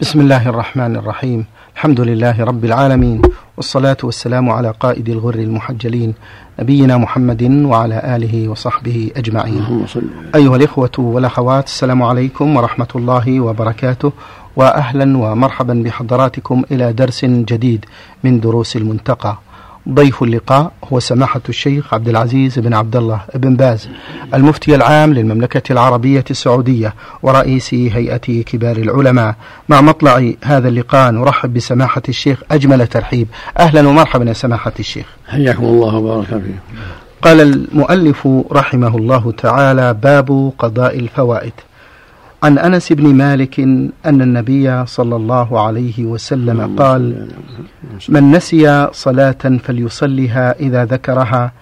بسم الله الرحمن الرحيم. الحمد لله رب العالمين والصلاة والسلام على قائد الغر المحجلين نبينا محمد وعلى آله وصحبه أجمعين. أيها الإخوة والأخوات السلام عليكم ورحمة الله وبركاته وأهلا ومرحبا بحضراتكم إلى درس جديد من دروس المنتقى. ضيف اللقاء هو سماحة الشيخ عبد العزيز بن عبد الله بن باز المفتي العام للمملكة العربية السعودية ورئيس هيئة كبار العلماء. مع مطلع هذا اللقاء نرحب بسماحة الشيخ أجمل ترحيب. أهلا ومرحبا يا سماحة الشيخ. حياكم الله وبارك فيكم. قال المؤلف رحمه الله تعالى باب قضاء الفوائد. عن أنس بن مالك أن النبي صلى الله عليه وسلم قال من نسي صلاة فليصلها إذا ذكرها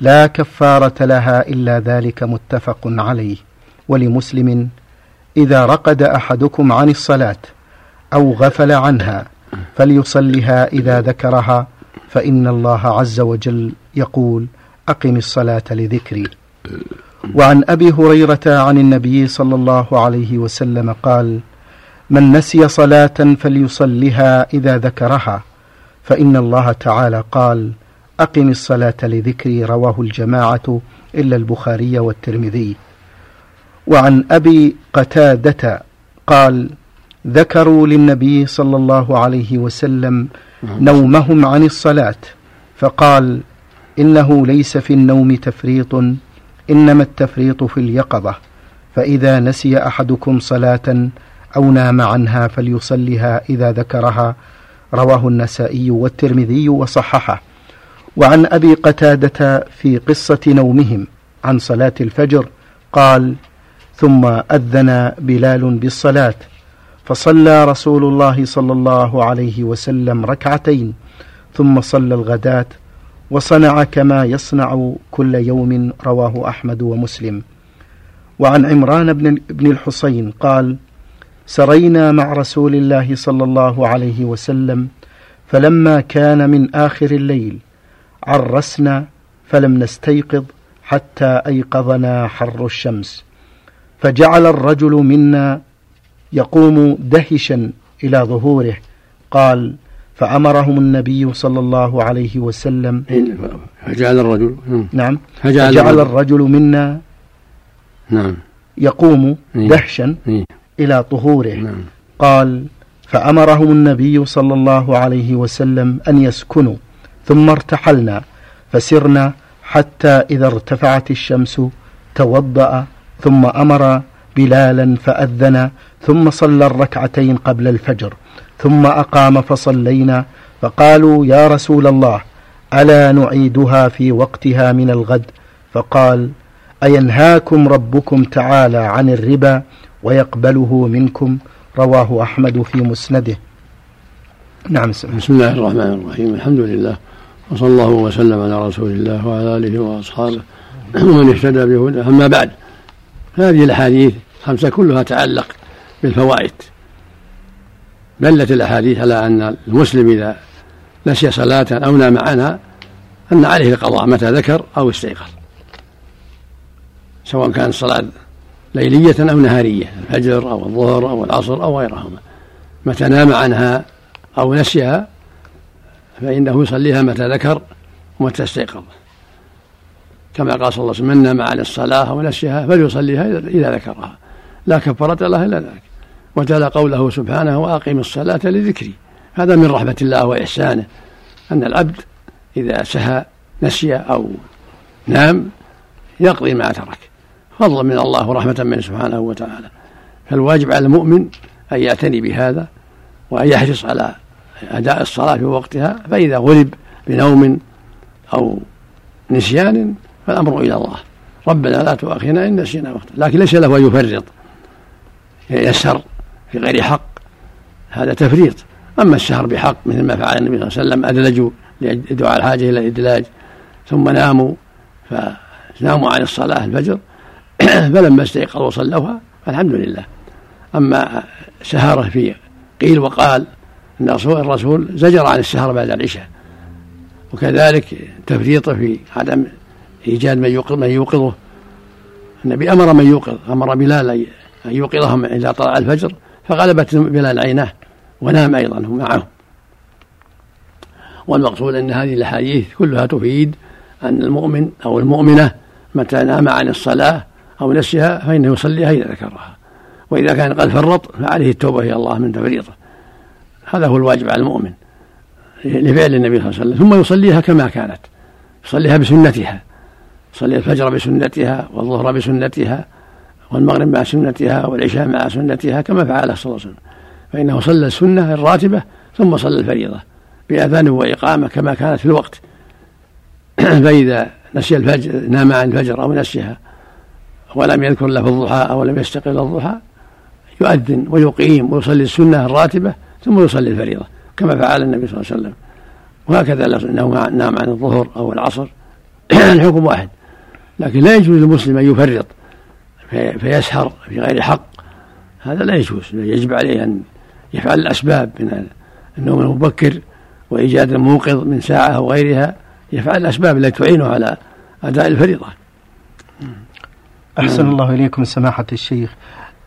لا كفارة لها إلا ذلك متفق عليه. ولمسلم إذا رقد أحدكم عن الصلاة أو غفل عنها فليصلها إذا ذكرها فإن الله عز وجل يقول أقم الصلاة لذكري. وعن أبي هريرة عن النبي صلى الله عليه وسلم قال من نسي صلاة فليصلها إذا ذكرها. فإن الله تعالى قال أقم الصلاة لذكري رواه الجماعة إلا البخاري والترمذي. وعن أبي قتادة قال ذكروا للنبي صلى الله عليه وسلم نومهم عن الصلاة فقال إنه ليس في النوم تفريط إنما التفريط في اليقظة فإذا نسي أحدكم صلاة أو نام عنها فليصلها إذا ذكرها رواه النسائي والترمذي وصححه. وعن أبي قتادة في قصة نومهم عن صلاة الفجر قال ثم أذن بلال بالصلاة فصلى رسول الله صلى الله عليه وسلم ركعتين ثم صلى الغداة وصنع كما يصنع كل يوم رواه أحمد ومسلم. وعن عمران بن الحصين قال سرينا مع رسول الله صلى الله عليه وسلم فلما كان من آخر الليل عرسنا فلم نستيقظ حتى أيقظنا حر الشمس. فجعل الرجل منا يقوم دهشا إلى ظهوره قال فأمرهم النبي صلى الله عليه وسلم. فجعل الرجل نعم. فجعل, فجعل الرجل منا نعم. يقوم إيه. دهشا إيه. إلى طهوره نعم. قال فأمرهم النبي صلى الله عليه وسلم أن يسكنوا ثم ارتحلنا فسرنا حتى إذا ارتفعت الشمس توضأ ثم أمر بلالا فأذن ثم صلى الركعتين قبل الفجر ثم أقام فصلينا فقالوا يا رسول الله ألا نعيدها في وقتها من الغد؟ فقال أينهاكم ربكم تعالى عن الربا ويقبله منكم رواه أحمد في مسنده. نعم بسم الله الرحمن الرحيم. الحمد لله وصلى الله وسلم على رسول الله وعلى آله وأصحابه ومن اهتدى بهداه. أما بعد هذه الأحاديث خمسة كلها تعلق بالفوائد. دلت الأحاديث على أن المسلم إذا نسي صلاة أو نام عنها أن عليه القضاء متى ذكر أو استيقظ. سواء كانت صلاة ليلية أو نهارية الفجر أو الظهر أو العصر أو غيرهما. متى نام عنها أو نسيها فإنه يصليها متى ذكر ومتى استيقظ. كما قال صلى الله عليه وسلم من نام عن الصلاة أو نسيها فليصليها إذا ذكرها. لا كفارة له إلا ذلك. وتلا قوله سبحانه وأقم الصلاة لذكري. هذا من رحمة الله وإحسانه أن العبد إذا سهى نسي أو نام يقضي ما ترك. فضلا من الله ورحمة منه سبحانه وتعالى. فالواجب على المؤمن أن يعتني بهذا وأن يحرص على أداء الصلاة في وقتها فإذا غلب بنوم أو نسيان فالأمر إلى الله. ربنا لا تؤاخذنا إن نسينا وقتا لكن ليس له أن يفرط يسر في غير حق. هذا تفريط. أما السهر بحق مثل ما فعل النبي صلى الله عليه وسلم أدلجوا لدعاء الحاجة إلى الإدلاج ثم ناموا فناموا عن الصلاة الفجر فلما استيقظوا وصلوها فالحمد لله. أما سهره في قيل وقال أن الرسول زجر عن السهر بعد العشاء. وكذلك تفريطه في عدم إيجاد من يوقظ من يوقظه. النبي أمر من يوقظ أمر بلال أن يوقظهم إذا طلع الفجر فغلبت بلال عيناه ونام أيضا معهم والمقصود أن هذه الأحاديث كلها تفيد أن المؤمن أو المؤمنة متى نام عن الصلاة أو نسيها فإنه يصليها إذا ذكرها. وإذا كان قد فرط فعليه التوبة إلى الله من تفريطه هذا هو الواجب على المؤمن لفعل النبي صلى الله عليه وسلم. ثم يصليها كما كانت. يصليها بسنتها. يصلي الفجر بسنتها والظهر بسنتها والمغرب مع سنتها والعشاء مع سنتها كما فعل صلى الله عليه وسلم. فإنه صلى السنة الراتبة ثم صلى الفريضة بأذان وإقامة كما كانت في الوقت. فإذا نسي الفجر نام عن الفجر أو نسيها ولم يذكر له في الضحى أو لم يستقل الضحى يؤذن ويقيم ويصلي السنة الراتبة ثم يصلي الفريضة كما فعل النبي صلى الله عليه وسلم. وهكذا لو نام عن الظهر أو العصر. الحكم واحد. لكن لا يجوز للمسلم أن يفرط فيسهر في غير حق. هذا لا يجوز. يجب عليه أن يفعل الأسباب من النوم المبكر وإيجاد الموقظ من ساعة أو غيرها يفعل الأسباب التي تعينه على أداء الفريضة. أحسن. الله إليكم سماحة الشيخ.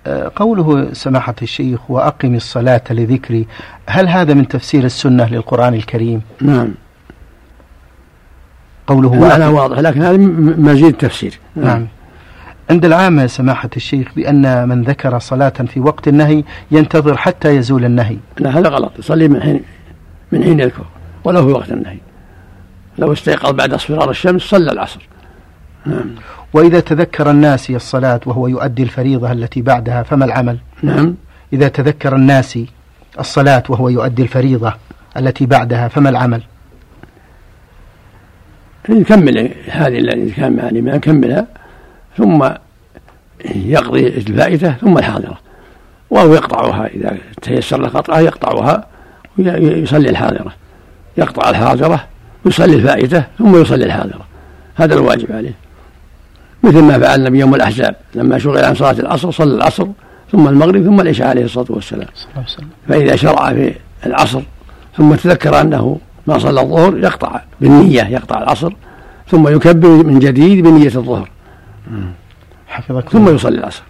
آه، قوله سماحة الشيخ وأقم الصلاة لذكري هل هذا من تفسير السنة للقرآن الكريم؟ نعم. قوله معنى واضح لكن هذا مزيد تفسير. نعم, نعم. عند العامة سماحة الشيخ بأن من ذكر صلاة في وقت النهي ينتظر حتى يزول النهي. لا هذا غلط. يصلي من حين من حين يذكر ولو في وقت النهي. لو استيقظ بعد اصفرار الشمس صلى العصر. نعم. وإذا تذكر الناسي الصلاة وهو يؤدي الفريضة التي بعدها فما العمل؟ نعم. إذا تذكر الناسي الصلاة وهو يؤدي الفريضة التي بعدها فما العمل؟ يكمل هذه التي كان مع الإمام يكملها ثم يقضي الفائتة ثم الحاضرة. وهو يقطعها إذا تيسر له قطعها يقطعها ويصلي الحاضرة. يقطع الحاضرة يصلي الفائتة ثم يصلي الحاضرة. هذا الواجب عليه. مثل ما فعل النبي يوم الأحزاب لما شغل عن صلاة العصر صلى العصر ثم المغرب ثم العشاء عليه الصلاة والسلام. فإذا شرع في العصر ثم تذكر أنه ما صلى الظهر يقطع بالنية يقطع العصر ثم يكبر من جديد بنية الظهر. حفظك ثم يصلي العصر.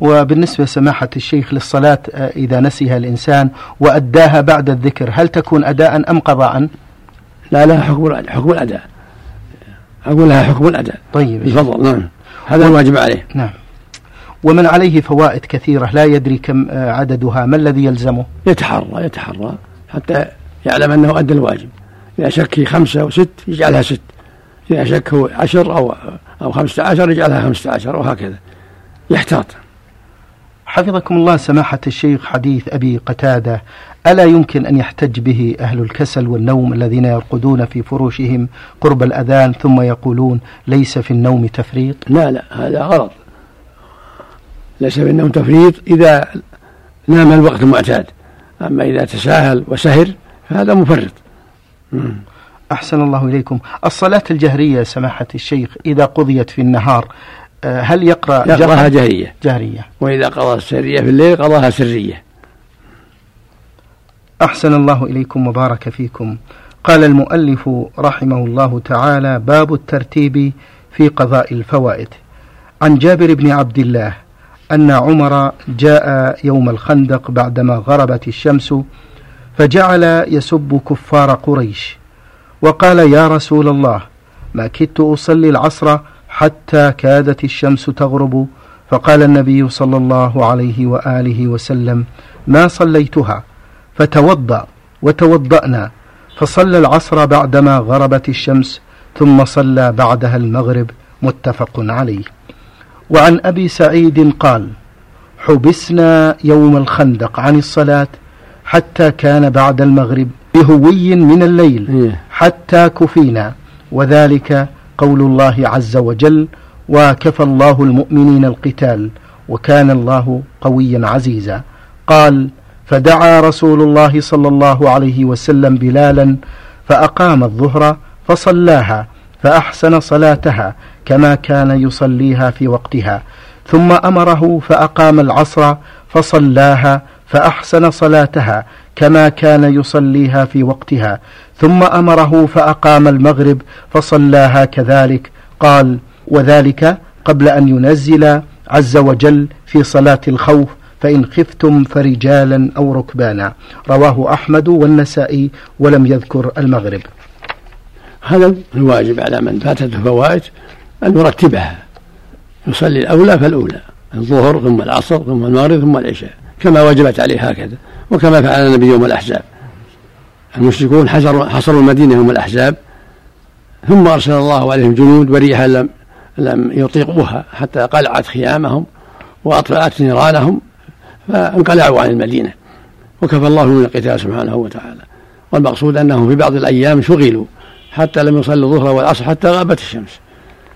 وبالنسبة سماحة الشيخ للصلاة آه، إذا نسيها الإنسان وأداها بعد الذكر هل تكون أداء أم قضاء؟ لا لها حكم حكم الأداء. أقول لها حكم الأداء. طيب. بفضل. نعم. هذا الواجب عليه. نعم. ومن عليه فوائد كثيرة لا يدري كم آه، عددها ما الذي يلزمه؟ يتحرى يتحرى حتى يعلم أنه أدى الواجب. إذا شك خمسة أو ست يجعلها ست. إذا شك عشر أو أو خمسة عشر يجعلها خمسة عشر وهكذا. يحتاط. حفظكم الله سماحة الشيخ حديث أبي قتادة ألا يمكن أن يحتج به أهل الكسل والنوم الذين يرقدون في فروشهم قرب الأذان ثم يقولون ليس في النوم تفريط؟ لا لا هذا غلط. ليس في النوم تفريط إذا نام الوقت المعتاد. أما إذا تساهل وسهر فهذا مفرط. أحسن الله إليكم. الصلاة الجهرية سماحة الشيخ إذا قضيت في النهار آه، هل يقرأ يقرأها جهرية. جهرية. وإذا قضى السرية في الليل قضاها سرية. أحسن الله إليكم وبارك فيكم. قال المؤلف رحمه الله تعالى باب الترتيب في قضاء الفوائد. عن جابر بن عبد الله أن عمر جاء يوم الخندق بعدما غربت الشمس فجعل يسب كفار قريش وقال يا رسول الله ما كدت أصلي العصر حتى كادت الشمس تغرب؟ فقال النبي صلى الله عليه وآله وسلم ما صليتها؟ فتوضأ وتوضأنا فصلى العصر بعدما غربت الشمس ثم صلى بعدها المغرب متفق عليه وعن أبي سعيد قال حبسنا يوم الخندق عن الصلاة حتى كان بعد المغرب بهوي من الليل إيه. حتى كفينا وذلك قول الله عز وجل وكفى الله المؤمنين القتال وكان الله قويا عزيزا قال فدعا رسول الله صلى الله عليه وسلم بلالا فأقام الظهر فصلاها فأحسن صلاتها كما كان يصليها في وقتها. ثم أمره فأقام العصر فصلاها فأحسن صلاتها كما كان يصليها في وقتها. ثم أمره فأقام المغرب فصلاها كذلك. قال وذلك قبل أن ينزل عز وجل في صلاة الخوف فإن خفتم فرجالا أو ركبانا. رواه أحمد والنسائي ولم يذكر المغرب. هذا الواجب على من فاتته فوائد أن يرتبها. يصلي الأولى فالأولى الظهر ثم العصر ثم المغرب ثم العشاء كما وجبت عليه هكذا وكما فعل النبي يوم الأحزاب. المشركون حصروا حصروا المدينة يوم الأحزاب ثم أرسل الله عليهم جنود وريحا لم لم يطيقوها حتى قلعت خيامهم وأطفأت نيرانهم. فانقلعوا عن المدينة وكفى الله من القتال سبحانه وتعالى. والمقصود أنهم في بعض الأيام شغلوا حتى لم يصلوا الظهر والعصر حتى غابت الشمس.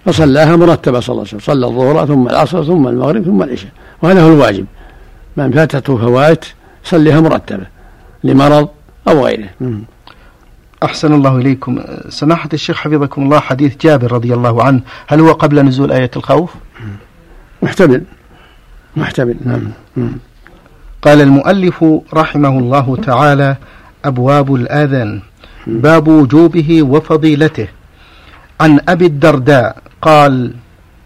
فصلاها مرتبة صلى الله عليه وسلم. صلى الظهر ثم العصر ثم المغرب ثم العشاء. وهذا هو الواجب. من فاتته فوائت صليها مرتبة لمرض أو غيره. أحسن الله إليكم. سماحة الشيخ حفظكم الله حديث جابر رضي الله عنه. هل هو قبل نزول آية الخوف؟ محتمل. محتمل. نعم. قال المؤلف رحمه الله تعالى أبواب الآذان باب وجوبه وفضيلته. عن أبي الدرداء قال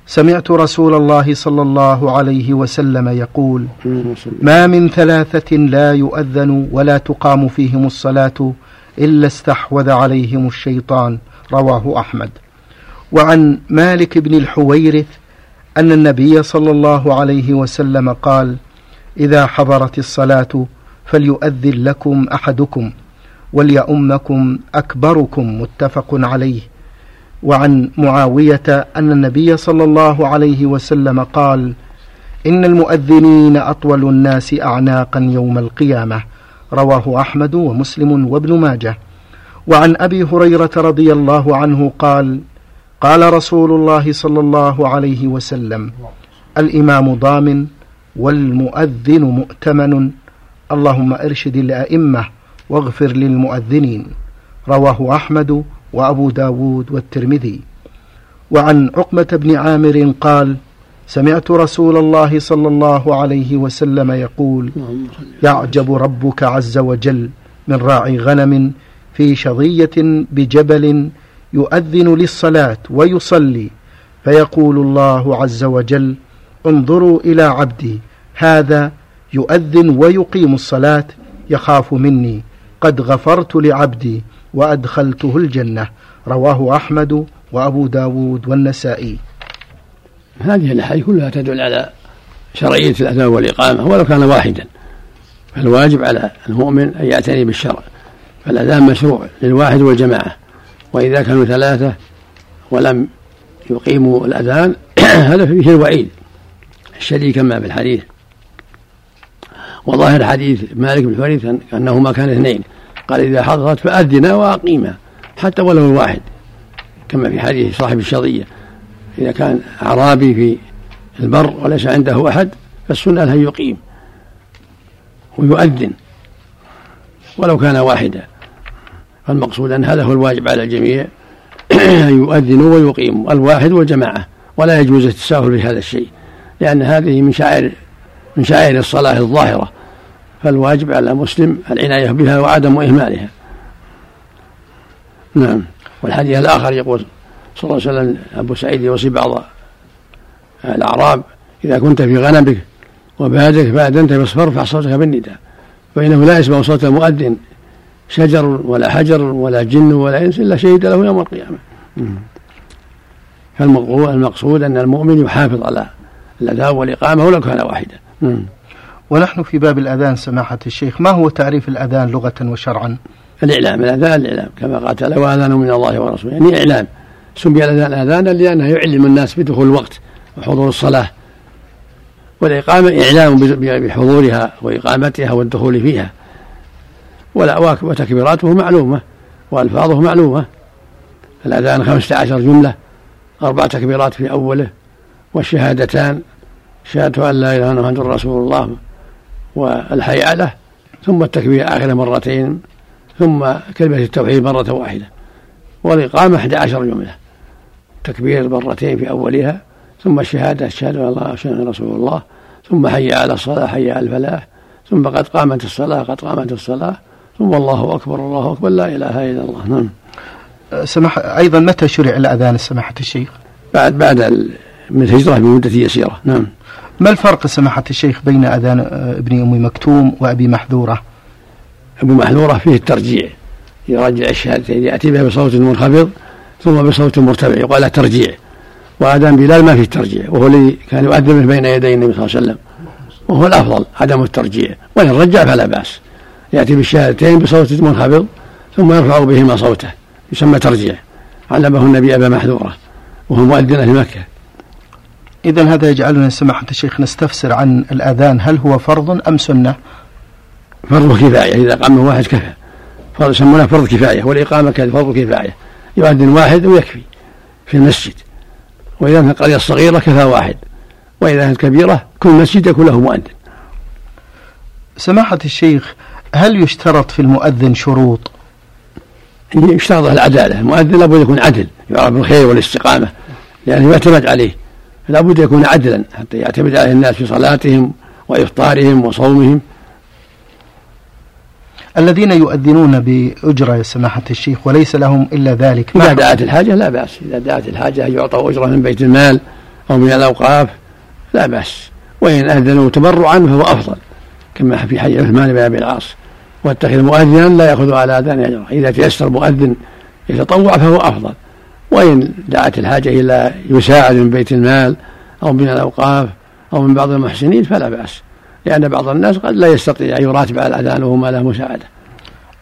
سمعت رسول الله صلى الله عليه وسلم يقول ما من ثلاثة لا يؤذن ولا تقام فيهم الصلاة إلا استحوذ عليهم الشيطان رواه أحمد. وعن مالك بن الحويرث أن النبي صلى الله عليه وسلم قال إذا حضرت الصلاة فليؤذن لكم أحدكم وليؤمكم أكبركم متفق عليه. وعن معاوية أن النبي صلى الله عليه وسلم قال إن المؤذنين أطول الناس أعناقا يوم القيامة. رواه أحمد ومسلم وابن ماجه. وعن أبي هريرة رضي الله عنه قال قال رسول الله صلى الله عليه وسلم الإمام ضامن والمؤذن مؤتمن. اللهم ارشد الأئمة واغفر للمؤذنين. رواه أحمد وأبو داود والترمذي. وعن عقبة بن عامر قال سمعت رسول الله صلى الله عليه وسلم يقول يعجب ربك عز وجل من راعي غنم في شظية بجبل يؤذن للصلاة ويصلي. فيقول الله عز وجل انظروا إلى عبدي هذا يؤذن ويقيم الصلاة يخاف مني. قد غفرت لعبدي وأدخلته الجنة. رواه أحمد وأبو داود والنسائي. هذه الأحاديث كلها تدل على شرعية الأذان والإقامة ولو كان واحدا. فالواجب على المؤمن أن يعتني بالشرع. فالأذان مشروع للواحد والجماعة. وإذا كانوا ثلاثة ولم يقيموا الأذان هذا فيه الوعيد. الشديد كما في الحديث. وظاهر حديث مالك بن حويرث أنه ما كان اثنين. قال إذا حضرت فأذنا وأقيما حتى ولو الواحد كما في حديث صاحب الشظية إذا كان أعرابي في البر وليس عنده أحد فالسنة أن يقيم ويؤذن ولو كان واحدا. فالمقصود أن هذا هو الواجب على الجميع أن يؤذنوا ويقيموا الواحد والجماعة. ولا يجوز التساهل في هذا الشيء لأن هذه من شعائر من شعائر الصلاة الظاهرة فالواجب على المسلم العناية بها وعدم إهمالها. نعم. والحديث الآخر يقول صلى الله عليه وسلم أبو سعيد يوصي بعض الأعراب إذا كنت في غنمك وبادك فأذنت بالصفر فارفع صوتك بالنداء فإنه لا يسمع صوت المؤذن شجر ولا حجر ولا جن ولا إنس إلا شهد له يوم القيامة. فالمقصود أن المؤمن يحافظ على الأذان والإقامة ولو كان واحدا. ونحن في باب الأذان سماحة الشيخ. ما هو تعريف الأذان لغة وشرعا؟ الإعلام. الأذان الإعلام كما قال تعالى وأذان من الله ورسوله. يعني إعلام. سمي الأذان أذانا لأنه يعلم الناس بدخول الوقت وحضور الصلاة. والإقامة إعلام بحضورها وإقامتها والدخول فيها. وتكبيراته معلومة وألفاظه معلومة. الأذان خمسة عشر جملة أربع تكبيرات في أوله والشهادتان شهادة أن لا إله إلا الله محمد رسول الله والحي له ثم التكبير آخر مرتين ثم كلمة التوحيد مرة واحدة والإقامة 11 جملة تكبير مرتين في أولها ثم الشهادة أن الله أشهد رسول الله ثم حي على الصلاة حي على الفلاح ثم قد قامت الصلاة قد قامت الصلاة ثم الله أكبر الله أكبر لا إله إلا الله. نعم. سمح أيضا متى شرع الأذان سماحة الشيخ؟ بعد بعد من الهجرة بمدة يسيرة. نعم. ما الفرق سماحة الشيخ بين أذان ابن أم مكتوم وأبي محذورة؟ أبو محذورة فيه الترجيع. يرجع الشهادتين يأتي بها بصوت منخفض ثم بصوت مرتفع يقال ترجيع. وأذان بلال ما فيه ترجيع وهو الذي كان يؤذن بين يدي النبي صلى الله عليه وسلم. وهو الأفضل عدم الترجيع. وإن رجع فلا بأس. يأتي بالشهادتين بصوت منخفض ثم يرفع بهما صوته يسمى ترجيع. علمه النبي أبا محذورة وهو مؤذن أهل مكة. إذا هذا يجعلنا سماحة الشيخ نستفسر عن الأذان هل هو فرض أم سنة؟ فرض كفاية إذا قام واحد كفى. فرض يسمونه فرض كفاية والإقامة فرض كفاية. يؤذن واحد ويكفي في المسجد. وإذا كانت القرية الصغيرة كفى واحد. وإذا كانت كبيرة كل مسجد يكون له مؤذن. سماحة الشيخ هل يشترط في المؤذن شروط؟ يشترط العدالة. المؤذن لابد يكون عدل يعرف بالخير والاستقامة لأنه يعتمد عليه. لابد يكون عدلا حتى يعتمد عليه الناس في صلاتهم وإفطارهم وصومهم. الذين يؤذنون بأجرة يا سماحة الشيخ وليس لهم إلا ذلك. إذا دعت الحاجة لا بأس. إذا دعت الحاجة أن يعطوا أجرة من بيت المال أو من الأوقاف لا بأس. وإن أذنوا تبرعا فهو أفضل. كما في حي عثمان بن أبي العاص. واتخذ مؤذنا لا يأخذ على أذان أجرا إذا تيسر مؤذن يتطوع فهو أفضل. وإن دعت الحاجة إلى يساعد من بيت المال أو من الأوقاف أو من بعض المحسنين فلا بأس لأن بعض الناس قد لا يستطيع أن يراتب على الأذان وهو ما له مساعدة.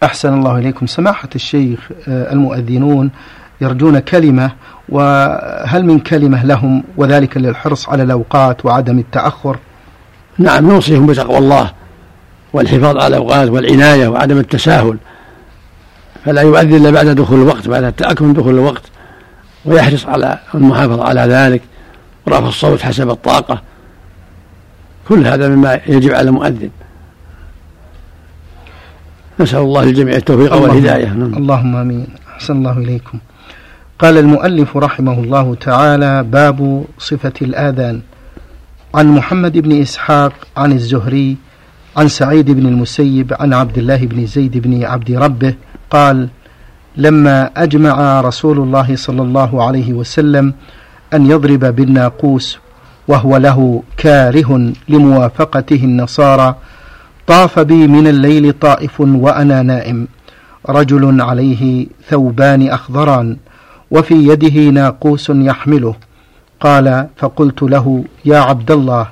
أحسن الله إليكم. سماحة الشيخ آه، المؤذنون يرجون كلمة وهل من كلمة لهم وذلك للحرص على الأوقات وعدم التأخر؟ نعم نوصيهم بتقوى الله والحفاظ على الأوقات والعناية وعدم التساهل. فلا يؤذن إلا بعد دخول الوقت بعد التأكد من دخول الوقت. ويحرص على المحافظة على ذلك ورفع الصوت حسب الطاقة. كل هذا مما يجب على المؤذن. نسأل الله الجميع التوفيق والهداية. نعم. اللهم آمين. أحسن الله إليكم. قال المؤلف رحمه الله تعالى باب صفة الآذان. عن محمد بن إسحاق عن الزهري عن سعيد بن المسيب عن عبد الله بن زيد بن عبد ربه قال لما أجمع رسول الله صلى الله عليه وسلم أن يضرب بالناقوس وهو له كاره لموافقته النصارى طاف بي من الليل طائف وأنا نائم. رجل عليه ثوبان أخضران وفي يده ناقوس يحمله. قال فقلت له يا عبد الله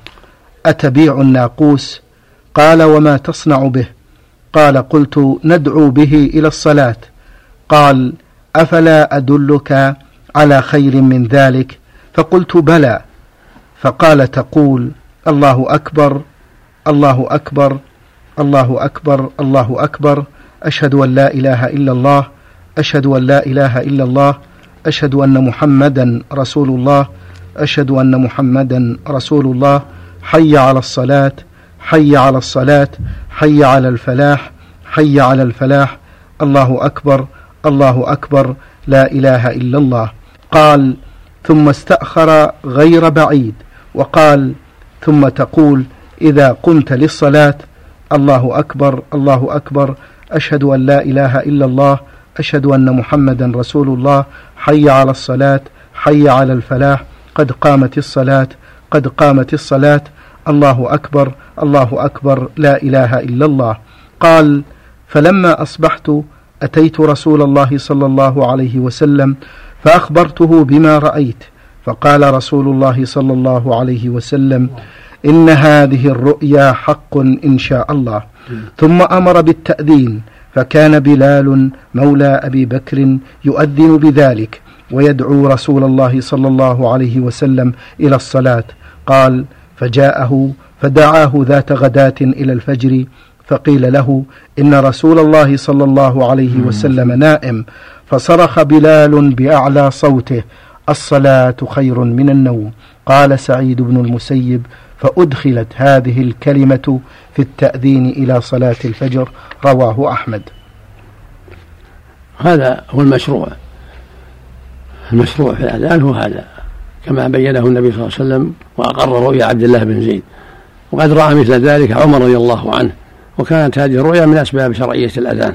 أتبيع الناقوس؟ قال وما تصنع به؟ قال قلت ندعو به إلى الصلاة. قال أفلا أدلك على خير من ذلك؟ فقلت بلى. فقال تقول الله أكبر الله أكبر الله أكبر الله أكبر. أشهد أن لا إله إلا الله أشهد أن لا إله إلا الله أشهد أن محمدا رسول الله أشهد أن محمدا رسول الله. حي على الصلاة حي على الصلاة حي على الفلاح حي على الفلاح. الله أكبر الله أكبر لا إله إلا الله. قال ثم استأخر غير بعيد. وقال ثم تقول إذا قمت للصلاة الله أكبر الله أكبر أشهد أن لا إله إلا الله أشهد أن محمدا رسول الله حي على الصلاة حي على الفلاح قد قامت الصلاة قد قامت الصلاة الله أكبر الله أكبر لا إله إلا الله. قال فلما أصبحت أتيت رسول الله صلى الله عليه وسلم فأخبرته بما رأيت فقال رسول الله صلى الله عليه وسلم إن هذه الرؤيا حق إن شاء الله. ثم أمر بالتأذين فكان بلال مولى أبي بكر يؤذن بذلك ويدعو رسول الله صلى الله عليه وسلم إلى الصلاة. قال فجاءه فدعاه ذات غداة إلى الفجر فقيل له إن رسول الله صلى الله عليه وسلم نائم فصرخ بلال بأعلى صوته الصلاة خير من النوم. قال سعيد بن المسيب فأدخلت هذه الكلمة في التأذين إلى صلاة الفجر. رواه أحمد. هذا هو المشروع. المشروع في الأذان هو هذا كما بينه النبي صلى الله عليه وسلم وأقر رؤيا عبد الله بن زيد. وقد رأى مثل ذلك عمر رضي الله عنه. وكانت هذه الرؤيا من أسباب شرعية الأذان.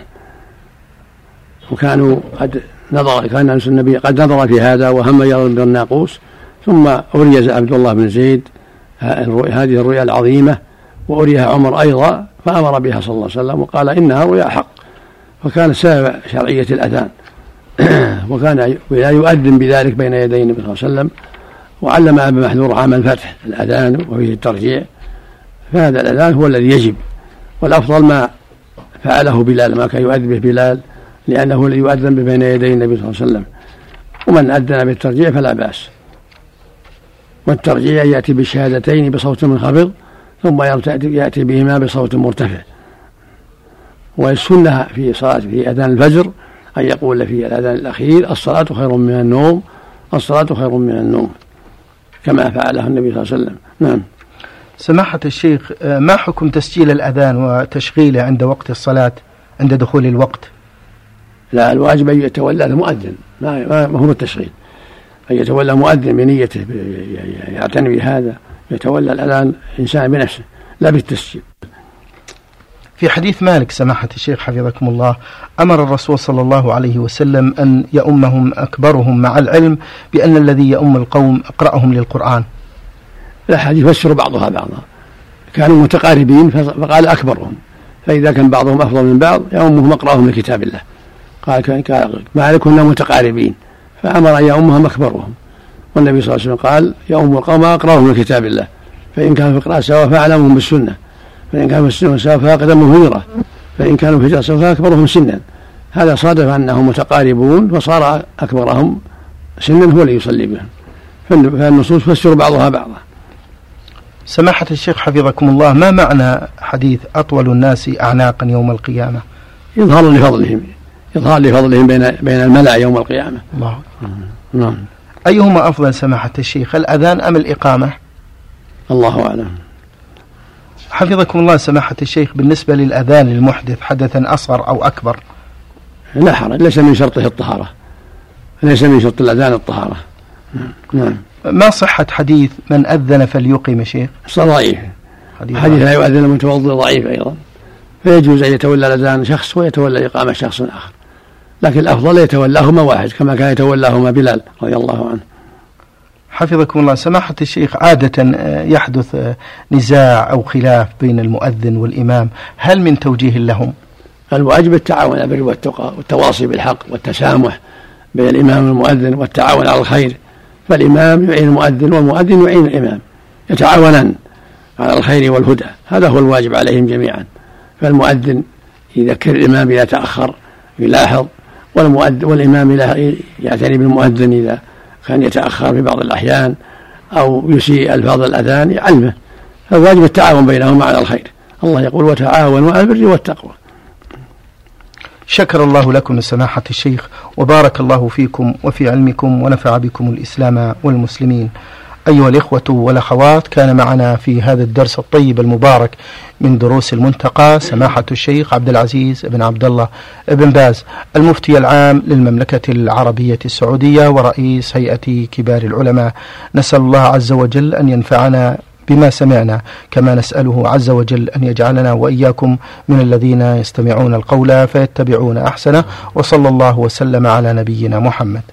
وكانوا قد نظر كان النبي قد نظر في هذا وهم يضرب بالناقوس ثم أريز عبد الله بن زيد هذه الرؤيا العظيمة وأريها عمر أيضا فأمر بها صلى الله عليه وسلم وقال إنها رؤيا حق. فكان سبب شرعية الأذان. وكان لا يؤذن بذلك بين يدي النبي صلى الله عليه وسلم. وعلم أبا محذور عام الفتح الأذان وفيه الترجيع. فهذا الأذان هو الذي يجب والأفضل ما فعله بلال ما كان يؤذن به بلال لأنه يؤذن به بين يدي النبي صلى الله عليه وسلم. ومن أذن بالترجيع فلا بأس. والترجيع يأتي بالشهادتين بصوت منخفض ثم يأتي بهما بصوت مرتفع. والسنة في صلاة في أذان الفجر أن يقول في الأذان الأخير الصلاة خير من النوم الصلاة خير من النوم كما فعله النبي صلى الله عليه وسلم. نعم. سماحة الشيخ ما حكم تسجيل الأذان وتشغيله عند وقت الصلاة عند دخول الوقت؟ لا الواجب أن يتولى المؤذن ما, ما هو التشغيل. أن يتولى مؤذن بنيته يعتني بهذا يتولى الأذان إنسان بنفسه لا بالتسجيل. في حديث مالك سماحة الشيخ حفظكم الله أمر الرسول صلى الله عليه وسلم أن يؤمهم أكبرهم مع العلم بأن الذي يؤم القوم أقرأهم للقرآن. الأحاديث يفسر بعضها بعضا. كانوا متقاربين فقال أكبرهم. فإذا كان بعضهم أفضل من بعض يؤمهم أقرأهم لكتاب الله. قال كان مالك كنا متقاربين. فأمر أن يؤمهم أكبرهم. والنبي صلى الله عليه وسلم قال يؤم القوم أقرأهم لكتاب الله. فإن كان في القراءة سواء فأعلمهم بالسنة. فإن كانوا في السنة سواء فأقدمهم هجرة فإن كانوا في الهجرة سواء فأكبرهم سنا. هذا صادف أنهم متقاربون فصار أكبرهم سنا هو اللي يصلي بهم. فالنصوص تفسر بعضها بعضا. سماحة الشيخ حفظكم الله ما معنى حديث أطول الناس أعناقا يوم القيامة؟ إظهار لفضلهم إظهار لفضلهم بين بين الملأ يوم القيامة. الله. نعم. أيهما أفضل سماحة الشيخ الأذان أم الإقامة؟ الله أعلم. حفظكم الله سماحة الشيخ بالنسبة للأذان المحدث حدثا أصغر أو أكبر؟ لا حرج ليس من شرطه الطهارة ليس من شرط الأذان الطهارة. نعم. ما صحة حديث من أذن فليقم شيخ؟ ضعيف حديث, حديث لا يؤذن المتوضئ ضعيف أيضا. فيجوز أن يتولى الأذان شخص ويتولى إقامة شخص آخر. لكن الأفضل يتولاهما واحد كما كان يتولاهما بلال رضي الله عنه. حفظكم الله. سماحة الشيخ عادة آه، يحدث آه، نزاع أو خلاف بين المؤذن والإمام. هل من توجيه لهم؟ الواجب التعاون على البر والتقى والتواصي بالحق والتسامح بين الإمام والمؤذن والتعاون على الخير. فالإمام يعين المؤذن والمؤذن يعين الإمام يتعاونان على الخير والهدى هذا هو الواجب عليهم جميعا. فالمؤذن يذكر الإمام إذا تأخر يلاحظ والمؤذن والإمام يعتني بالمؤذن إذا كان يتأخر في بعض الأحيان أو يسيء ألفاظ الأذان يعلمه. فالواجب التعاون بينهما على الخير. الله يقول وتعاونوا على البر والتقوى شكر الله لكم سماحة الشيخ وبارك الله فيكم وفي علمكم ونفع بكم الإسلام والمسلمين. أيها الإخوة والأخوات كان معنا في هذا الدرس الطيب المبارك من دروس المنتقى سماحة الشيخ عبد العزيز بن عبد الله بن باز المفتي العام للمملكة العربية السعودية ورئيس هيئة كبار العلماء. نسأل الله عز وجل أن ينفعنا بما سمعنا كما نسأله عز وجل أن يجعلنا وإياكم من الذين يستمعون القول فيتبعون أحسنه وصلى الله وسلم على نبينا محمد.